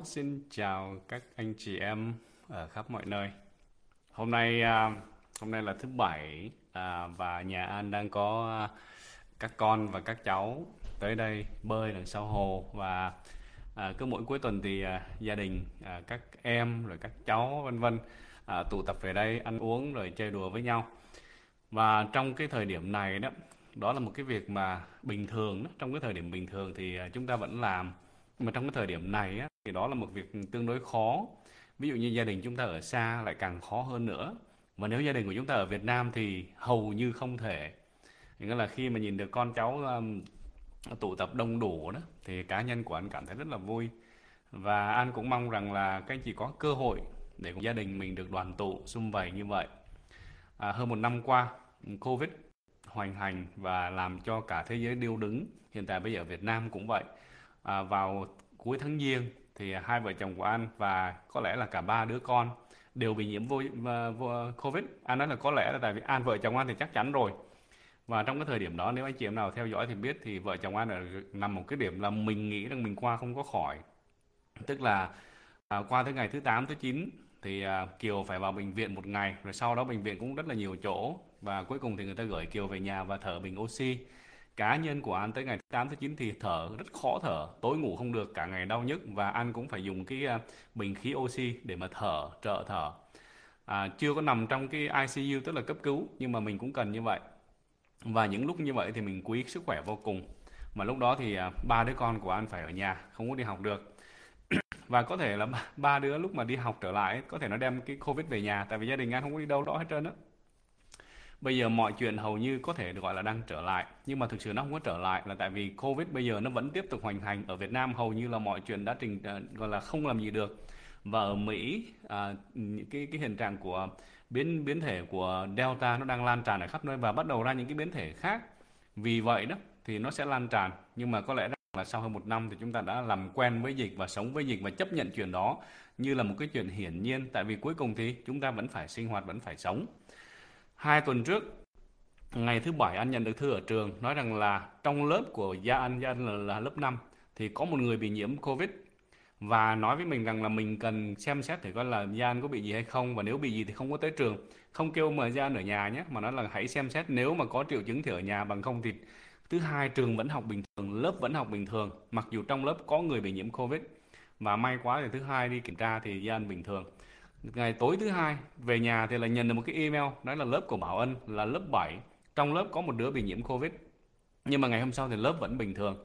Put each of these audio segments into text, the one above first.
Xin chào các anh chị em ở khắp mọi nơi. Hôm nay à, hôm nay là thứ bảy à, và nhà An đang có à, các con và các cháu tới đây bơi đằng sau hồ và cứ mỗi cuối tuần thì gia đình các em rồi các cháu vân vân tụ tập về đây ăn uống rồi chơi đùa với nhau. Và trong cái thời điểm này đó, đó là một cái việc mà bình thường đó, trong cái thời điểm bình thường thì chúng ta vẫn làm mà trong cái thời điểm này á, thì đó là một việc tương đối khó. Ví dụ như gia đình chúng ta ở xa lại càng khó hơn nữa. Và nếu gia đình của chúng ta ở Việt Nam thì hầu như không thể. Nghĩa là khi mà nhìn được con cháu um, tụ tập đông đủ đó thì cá nhân của anh cảm thấy rất là vui. Và anh cũng mong rằng là các anh chị có cơ hội để gia đình mình được đoàn tụ xung vầy như vậy. À, hơn một năm qua Covid hoành hành và làm cho cả thế giới điêu đứng. Hiện tại bây giờ ở Việt Nam cũng vậy à, vào cuối tháng giêng thì hai vợ chồng của anh và có lẽ là cả ba đứa con đều bị nhiễm vô, vô covid. Anh nói là có lẽ là tại vì an vợ chồng anh thì chắc chắn rồi. Và trong cái thời điểm đó nếu anh chị em nào theo dõi thì biết thì vợ chồng anh ở nằm một cái điểm là mình nghĩ rằng mình qua không có khỏi. Tức là à, qua tới ngày thứ 8 thứ 9 thì à, Kiều phải vào bệnh viện một ngày rồi sau đó bệnh viện cũng rất là nhiều chỗ. Và cuối cùng thì người ta gửi Kiều về nhà và thở bình oxy cá nhân của anh tới ngày thứ 8 thứ 9 thì thở rất khó thở tối ngủ không được cả ngày đau nhức và anh cũng phải dùng cái à, bình khí oxy để mà thở trợ thở. À, chưa có nằm trong cái ICU tức là cấp cứu nhưng mà mình cũng cần như vậy. Và những lúc như vậy thì mình quý sức khỏe vô cùng. Mà lúc đó thì à, ba đứa con của anh phải ở nhà không có đi học được. Và có thể là ba đứa lúc mà đi học trở lại có thể nó đem cái covid về nhà tại vì gia đình anh không có đi đâu đó hết trơn á bây giờ mọi chuyện hầu như có thể được gọi là đang trở lại nhưng mà thực sự nó không có trở lại là tại vì covid bây giờ nó vẫn tiếp tục hoành hành. Ở Việt Nam hầu như là mọi chuyện đã trình uh, gọi là không làm gì được. Và ở Mỹ à, những cái cái hiện trạng của biến biến thể của Delta nó đang lan tràn ở khắp nơi và bắt đầu ra những cái biến thể khác. Vì vậy đó thì nó sẽ lan tràn. Nhưng mà có lẽ là sau hơn một năm thì chúng ta đã làm quen với dịch và sống với dịch và chấp nhận chuyện đó như là một cái chuyện hiển nhiên. Tại vì cuối cùng thì chúng ta vẫn phải sinh hoạt vẫn phải sống. Hai tuần trước, ngày thứ bảy anh nhận được thư ở trường nói rằng là trong lớp của gia anh, gia anh là, là lớp 5 thì có một người bị nhiễm Covid và nói với mình rằng là mình cần xem xét thử coi là gia anh có bị gì hay không và nếu bị gì thì không có tới trường. Không kêu mời gia anh ở nhà nhé mà nói là hãy xem xét nếu mà có triệu chứng thì ở nhà bằng không thì thứ hai trường vẫn học bình thường lớp vẫn học bình thường mặc dù trong lớp có người bị nhiễm covid. Và may quá thì thứ hai đi kiểm tra thì gia anh bình thường ngày tối thứ hai, về nhà thì là nhận được một cái email đó là lớp của Bảo Ân là lớp 7 trong lớp có một đứa bị nhiễm Covid. Nhưng mà ngày hôm sau thì lớp vẫn bình thường.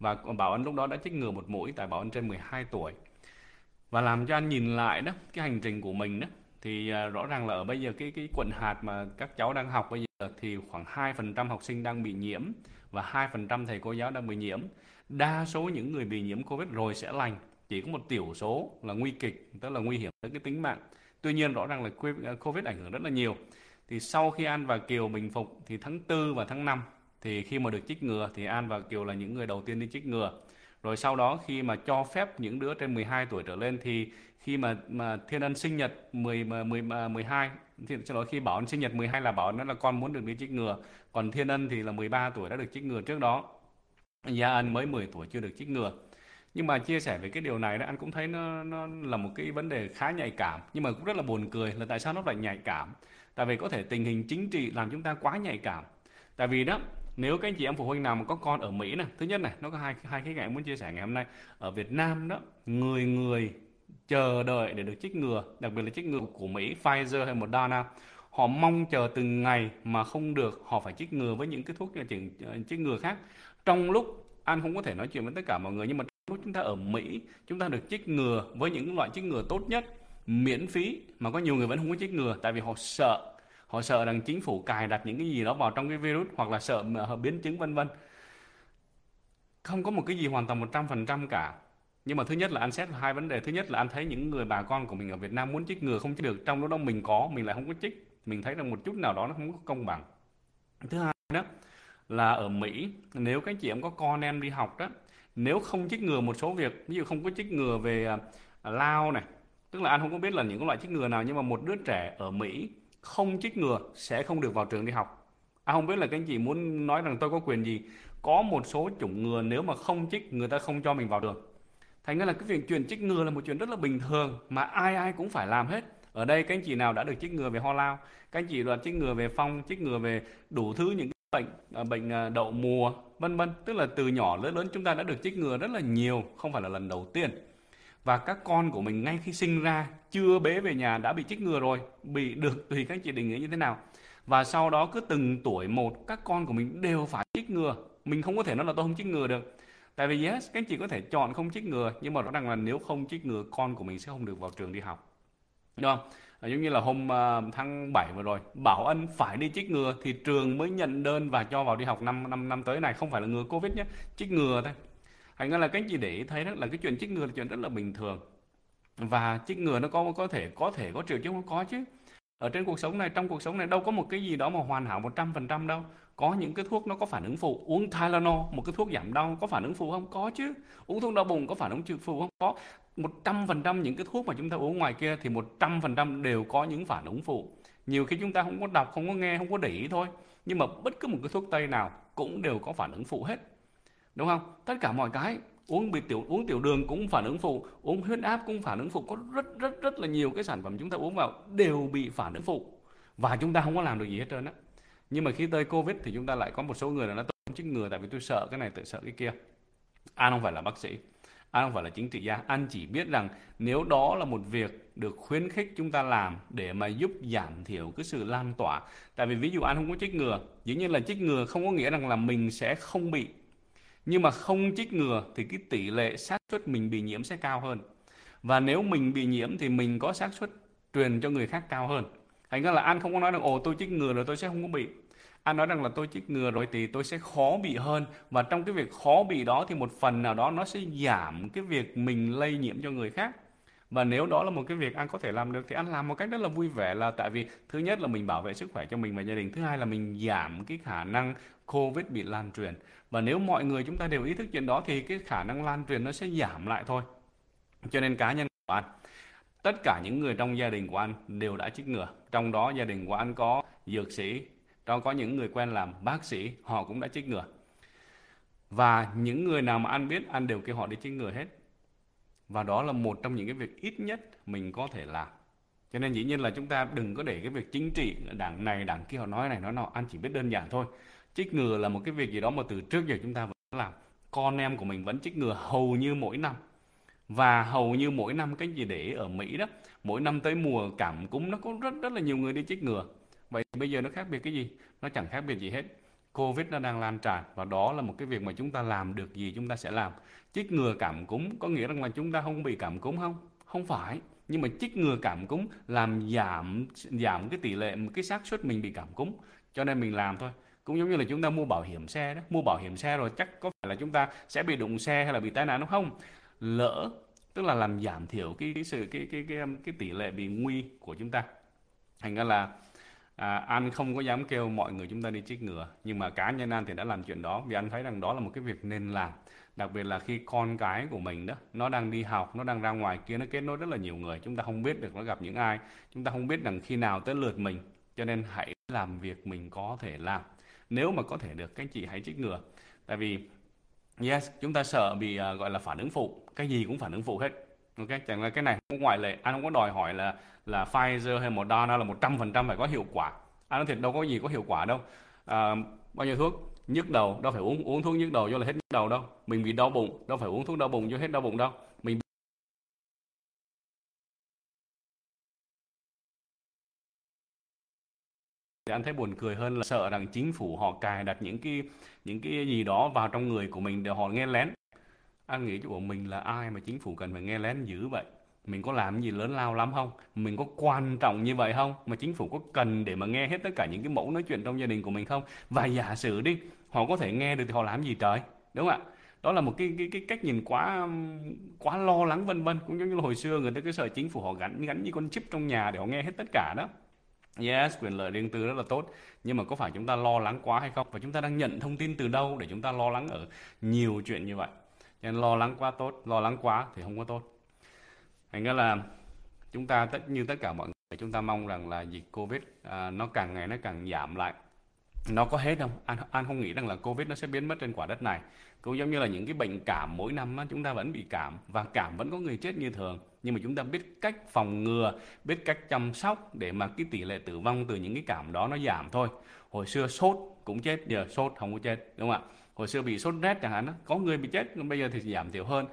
Và Bảo Ân lúc đó đã chích ngừa một mũi tại Bảo Ân trên 12 tuổi. Và làm cho anh nhìn lại đó, cái hành trình của mình đó, thì à, rõ ràng là ở bây giờ cái cái quận hạt mà các cháu đang học bây giờ thì khoảng 2% học sinh đang bị nhiễm và 2% thầy cô giáo đang bị nhiễm. Đa số những người bị nhiễm Covid rồi sẽ lành chỉ có một tiểu số là nguy kịch, tức là nguy hiểm tới cái tính mạng. Tuy nhiên rõ ràng là à, covid ảnh hưởng rất là nhiều. Thì sau khi An và Kiều bình phục thì tháng 4 và tháng 5 thì khi mà được chích ngừa thì An và Kiều là những người đầu tiên đi chích ngừa. Rồi sau đó khi mà cho phép những đứa trên 12 tuổi trở lên thì khi mà mà Thiên Ân sinh nhật 10 10 12 thì xin lỗi khi Bảo Ân sinh nhật 12 là Bảo nó là con muốn được đi chích ngừa còn Thiên Ân thì là 13 tuổi đã được chích ngừa trước đó. Gia Ân mới 10 tuổi chưa được chích ngừa nhưng mà chia sẻ về cái điều này đó, anh cũng thấy nó nó là một cái vấn đề khá nhạy cảm. Nhưng mà cũng rất là buồn cười là tại sao nó lại nhạy cảm? Tại vì có thể tình hình chính trị làm chúng ta quá nhạy cảm. Tại vì đó, nếu các anh chị em phụ huynh nào mà có con ở Mỹ này thứ nhất này, nó có hai hai cái ngại muốn chia sẻ ngày hôm nay. Ở Việt Nam đó, người người chờ đợi để được chích ngừa, đặc biệt là chích ngừa của Mỹ, Pfizer hay Moderna, họ mong chờ từng ngày mà không được, họ phải chích ngừa với những cái thuốc ờ, chích ngừa khác. Trong lúc anh không có thể nói chuyện với tất cả mọi người, nhưng mà nếu chúng ta ở Mỹ, chúng ta được chích ngừa với những loại chích ngừa tốt nhất, miễn phí, mà có nhiều người vẫn không có chích ngừa, tại vì họ sợ. Họ sợ rằng chính phủ cài đặt những cái gì đó vào trong cái virus, hoặc là sợ biến chứng, vân vân. Không có một cái gì hoàn toàn một trăm phần trăm cả. Nhưng mà thứ nhất là anh xét hai vấn đề. Thứ nhất là anh thấy những người bà con của mình ở Việt Nam muốn chích ngừa không chích được, trong lúc đó mình có, mình lại không có chích. Mình thấy rằng một chút nào đó nó không có công bằng. Thứ hai đó là ở Mỹ, nếu các chị em có con em đi học đó nếu không chích ngừa một số việc, ví dụ không có chích ngừa về à, à, lao này, tức là anh không có biết là những loại chích ngừa nào, nhưng mà một đứa trẻ ở Mỹ không chích ngừa sẽ không được vào trường đi học. Anh không biết là các anh chị muốn nói rằng tôi có quyền gì, có một số chủng ngừa nếu mà không chích, người ta không cho mình vào trường thành ra là cái việc truyền chích ngừa là một chuyện rất là bình thường mà ai ai cũng phải làm hết. Ở đây các anh chị nào đã được chích ngừa về ho lao, các anh chị đoạt chích ngừa về phong, chích ngừa về đủ thứ những bệnh bệnh đậu mùa vân vân, tức là từ nhỏ lớn lớn chúng ta đã được chích ngừa rất là nhiều, không phải là lần đầu tiên. Và các con của mình ngay khi sinh ra, chưa bế về nhà đã bị chích ngừa rồi, bị được tùy các chị định nghĩa như thế nào. Và sau đó cứ từng tuổi một, các con của mình đều phải chích ngừa. Mình không có thể nói là tôi không chích ngừa được. Tại vì yes, các chị có thể chọn không chích ngừa, nhưng mà rõ ràng là nếu không chích ngừa, con của mình sẽ không được vào trường đi học. Đúng không? À, giống như là hôm uh, tháng 7 vừa rồi bảo ân phải đi chích ngừa thì trường mới nhận đơn và cho vào đi học năm năm năm tới này không phải là ngừa covid nhé chích ngừa thôi. Thành ra là các anh chị để ý thấy đó là cái chuyện chích ngừa là chuyện rất là bình thường. Và chích ngừa nó có có thể có thể có triệu chứng không có chứ. Ở trên cuộc sống này trong cuộc sống này đâu có một cái gì đó mà hoàn hảo 100% đâu. Có những cái thuốc nó có phản ứng phụ. Uống Tylenol một cái thuốc giảm đau có phản ứng phụ không? Có chứ. Uống thuốc đau bụng có phản ứng phụ không? Có. 100% những cái thuốc mà chúng ta uống ngoài kia thì 100% đều có những phản ứng phụ. Nhiều khi chúng ta không có đọc, không có nghe, không có để ý thôi. Nhưng mà bất cứ một cái thuốc tây nào cũng đều có phản ứng phụ hết. Đúng không? Tất cả mọi cái uống bị tiểu, uống tiểu đường cũng phản ứng phụ, uống huyết áp cũng phản ứng phụ. Có rất rất rất là nhiều cái sản phẩm chúng ta uống vào đều bị phản ứng phụ. Và chúng ta không có làm được gì hết trơn á. Nhưng mà khi tới covid thì chúng ta lại có một số người là nó tôi không chích ngừa tại vì tôi sợ cái này tôi sợ cái kia. An không phải là bác sĩ anh không phải là chính trị gia. Anh chỉ biết rằng nếu đó là một việc được khuyến khích chúng ta làm để mà giúp giảm thiểu cái sự lan tỏa. Tại vì ví dụ anh không có chích ngừa, dĩ nhiên là chích ngừa không có nghĩa rằng là mình sẽ không bị. Nhưng mà không chích ngừa thì cái tỷ lệ xác suất mình bị nhiễm sẽ cao hơn. Và nếu mình bị nhiễm thì mình có xác suất truyền cho người khác cao hơn. Thành ra là anh không có nói rằng, ồ, tôi chích ngừa rồi tôi sẽ không có bị anh nói rằng là tôi chích ngừa rồi thì tôi sẽ khó bị hơn. Và trong cái việc khó bị đó thì một phần nào đó nó sẽ giảm cái việc mình lây nhiễm cho người khác. Và nếu đó là một cái việc anh có thể làm được thì anh làm một cách rất là vui vẻ là tại vì thứ nhất là mình bảo vệ sức khỏe cho mình và gia đình, thứ hai là mình giảm cái khả năng covid bị lan truyền. Và nếu mọi người chúng ta đều ý thức chuyện đó thì cái khả năng lan truyền nó sẽ giảm lại thôi. Cho nên cá nhân của anh, tất cả những người trong gia đình của anh đều đã chích ngừa. Trong đó gia đình của anh có dược sĩ trong có những người quen làm bác sĩ, họ cũng đã chích ngừa. Và những người nào mà ăn biết, ăn đều kêu họ đi chích ngừa hết. Và đó là một trong những cái việc ít nhất mình có thể làm. Cho nên dĩ nhiên là chúng ta đừng có để cái việc chính trị, đảng này, đảng kia, họ nói này, nói nọ, ăn chỉ biết đơn giản thôi. Chích ngừa là một cái việc gì đó mà từ trước giờ chúng ta vẫn làm. Con em của mình vẫn chích ngừa hầu như mỗi năm. Và hầu như mỗi năm, cái gì để ở Mỹ đó, mỗi năm tới mùa cảm cúm nó có rất rất là nhiều người đi chích ngừa vậy bây giờ nó khác biệt cái gì? Nó chẳng khác biệt gì hết. Covid nó đang lan tràn và đó là một cái việc mà chúng ta làm được gì chúng ta sẽ làm. Chích ngừa cảm cúm có nghĩa rằng là chúng ta không bị cảm cúm không? Không phải. Nhưng mà chích ngừa cảm cúm làm giảm giảm cái tỷ lệ cái xác suất mình bị cảm cúm. Cho nên mình làm thôi. Cũng giống như là chúng ta mua bảo hiểm xe đó. Mua bảo hiểm xe rồi chắc có phải là chúng ta sẽ bị đụng xe hay là bị tai nạn đúng không? Lỡ tức là làm giảm thiểu cái, cái sự cái cái cái cái tỷ lệ bị nguy của chúng ta. Thành ra là à, anh không có dám kêu mọi người chúng ta đi chích ngừa nhưng mà cá nhân anh thì đã làm chuyện đó vì anh thấy rằng đó là một cái việc nên làm. Đặc biệt là khi con cái của mình đó nó đang đi học nó đang ra ngoài kia nó kết nối rất là nhiều người chúng ta không biết được nó gặp những ai chúng ta không biết rằng khi nào tới lượt mình cho nên hãy làm việc mình có thể làm. Nếu mà có thể được các anh chị hãy chích ngừa. Tại vì yes chúng ta sợ bị uh, gọi là phản ứng phụ cái gì cũng phản ứng phụ hết ok chẳng là cái này không ngoại lệ. Anh không có đòi hỏi là là Pfizer hay Moderna là một trăm phần trăm phải có hiệu quả. Anh nói thiệt đâu có gì có hiệu quả đâu. À, bao nhiêu thuốc? Nhức đầu đâu phải uống uống thuốc nhức đầu cho là hết nhức đầu đâu. Mình bị đau bụng đâu phải uống thuốc đau bụng cho hết đau bụng đâu. Mình thì anh thấy buồn cười hơn là sợ rằng chính phủ họ cài đặt những cái những cái gì đó vào trong người của mình để họ nghe lén anh nghĩ của mình là ai mà chính phủ cần phải nghe lén dữ vậy? Mình có làm gì lớn lao lắm không? Mình có quan trọng như vậy không? Mà chính phủ có cần để mà nghe hết tất cả những cái mẫu nói chuyện trong gia đình của mình không? Và giả sử đi họ có thể nghe được thì họ làm gì trời? Đúng không ạ? Đó là một cái cái cái cách nhìn quá quá lo lắng vân vân. Cũng giống như là hồi xưa người ta cứ sợ chính phủ họ gắn gắn như con chip trong nhà để họ nghe hết tất cả đó. Yes, quyền lợi riêng tư rất là tốt. Nhưng mà có phải chúng ta lo lắng quá hay không? Và chúng ta đang nhận thông tin từ đâu để chúng ta lo lắng ở nhiều chuyện như vậy? Nên lo lắng quá tốt, lo lắng quá thì không có tốt. Thành ra là chúng ta tất như tất cả mọi người chúng ta mong rằng là dịch Covid à, nó càng ngày nó càng giảm lại. Nó có hết không? Anh anh không nghĩ rằng là covid nó sẽ biến mất trên quả đất này? Cũng giống như là những cái bệnh cảm mỗi năm á, chúng ta vẫn bị cảm và cảm vẫn có người chết như thường. Nhưng mà chúng ta biết cách phòng ngừa biết cách chăm sóc để mà cái tỷ lệ tử vong từ những cái cảm đó nó giảm thôi. Hồi xưa sốt cũng chết giờ sốt không có chết đúng không ạ? Hồi xưa bị sốt rét chẳng hạn có người bị chết, bây giờ thì giảm thiểu hơn.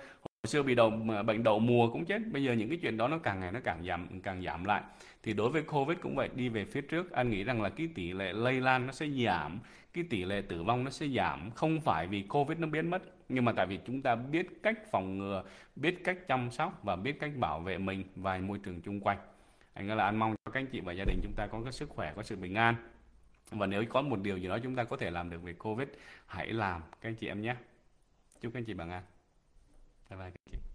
Hồi xưa bị đầu bệnh đậu mùa cũng chết, bây giờ những cái chuyện đó nó càng ngày nó càng giảm càng giảm lại. Thì đối với covid cũng vậy, đi về phía trước, anh nghĩ rằng là cái tỷ lệ lây lan nó sẽ giảm, cái tỷ lệ tử vong nó sẽ giảm. Không phải vì covid nó biến mất, nhưng mà tại vì chúng ta biết cách phòng ngừa, biết cách chăm sóc và biết cách bảo vệ mình và môi trường chung quanh. Anh là anh mong cho các anh chị và gia đình chúng ta có cái sức khỏe, có sự bình an và nếu có một điều gì đó chúng ta có thể làm được về covid, hãy làm. Các anh chị em nhé. Chúc các anh chị bằng an bye bye các anh chị.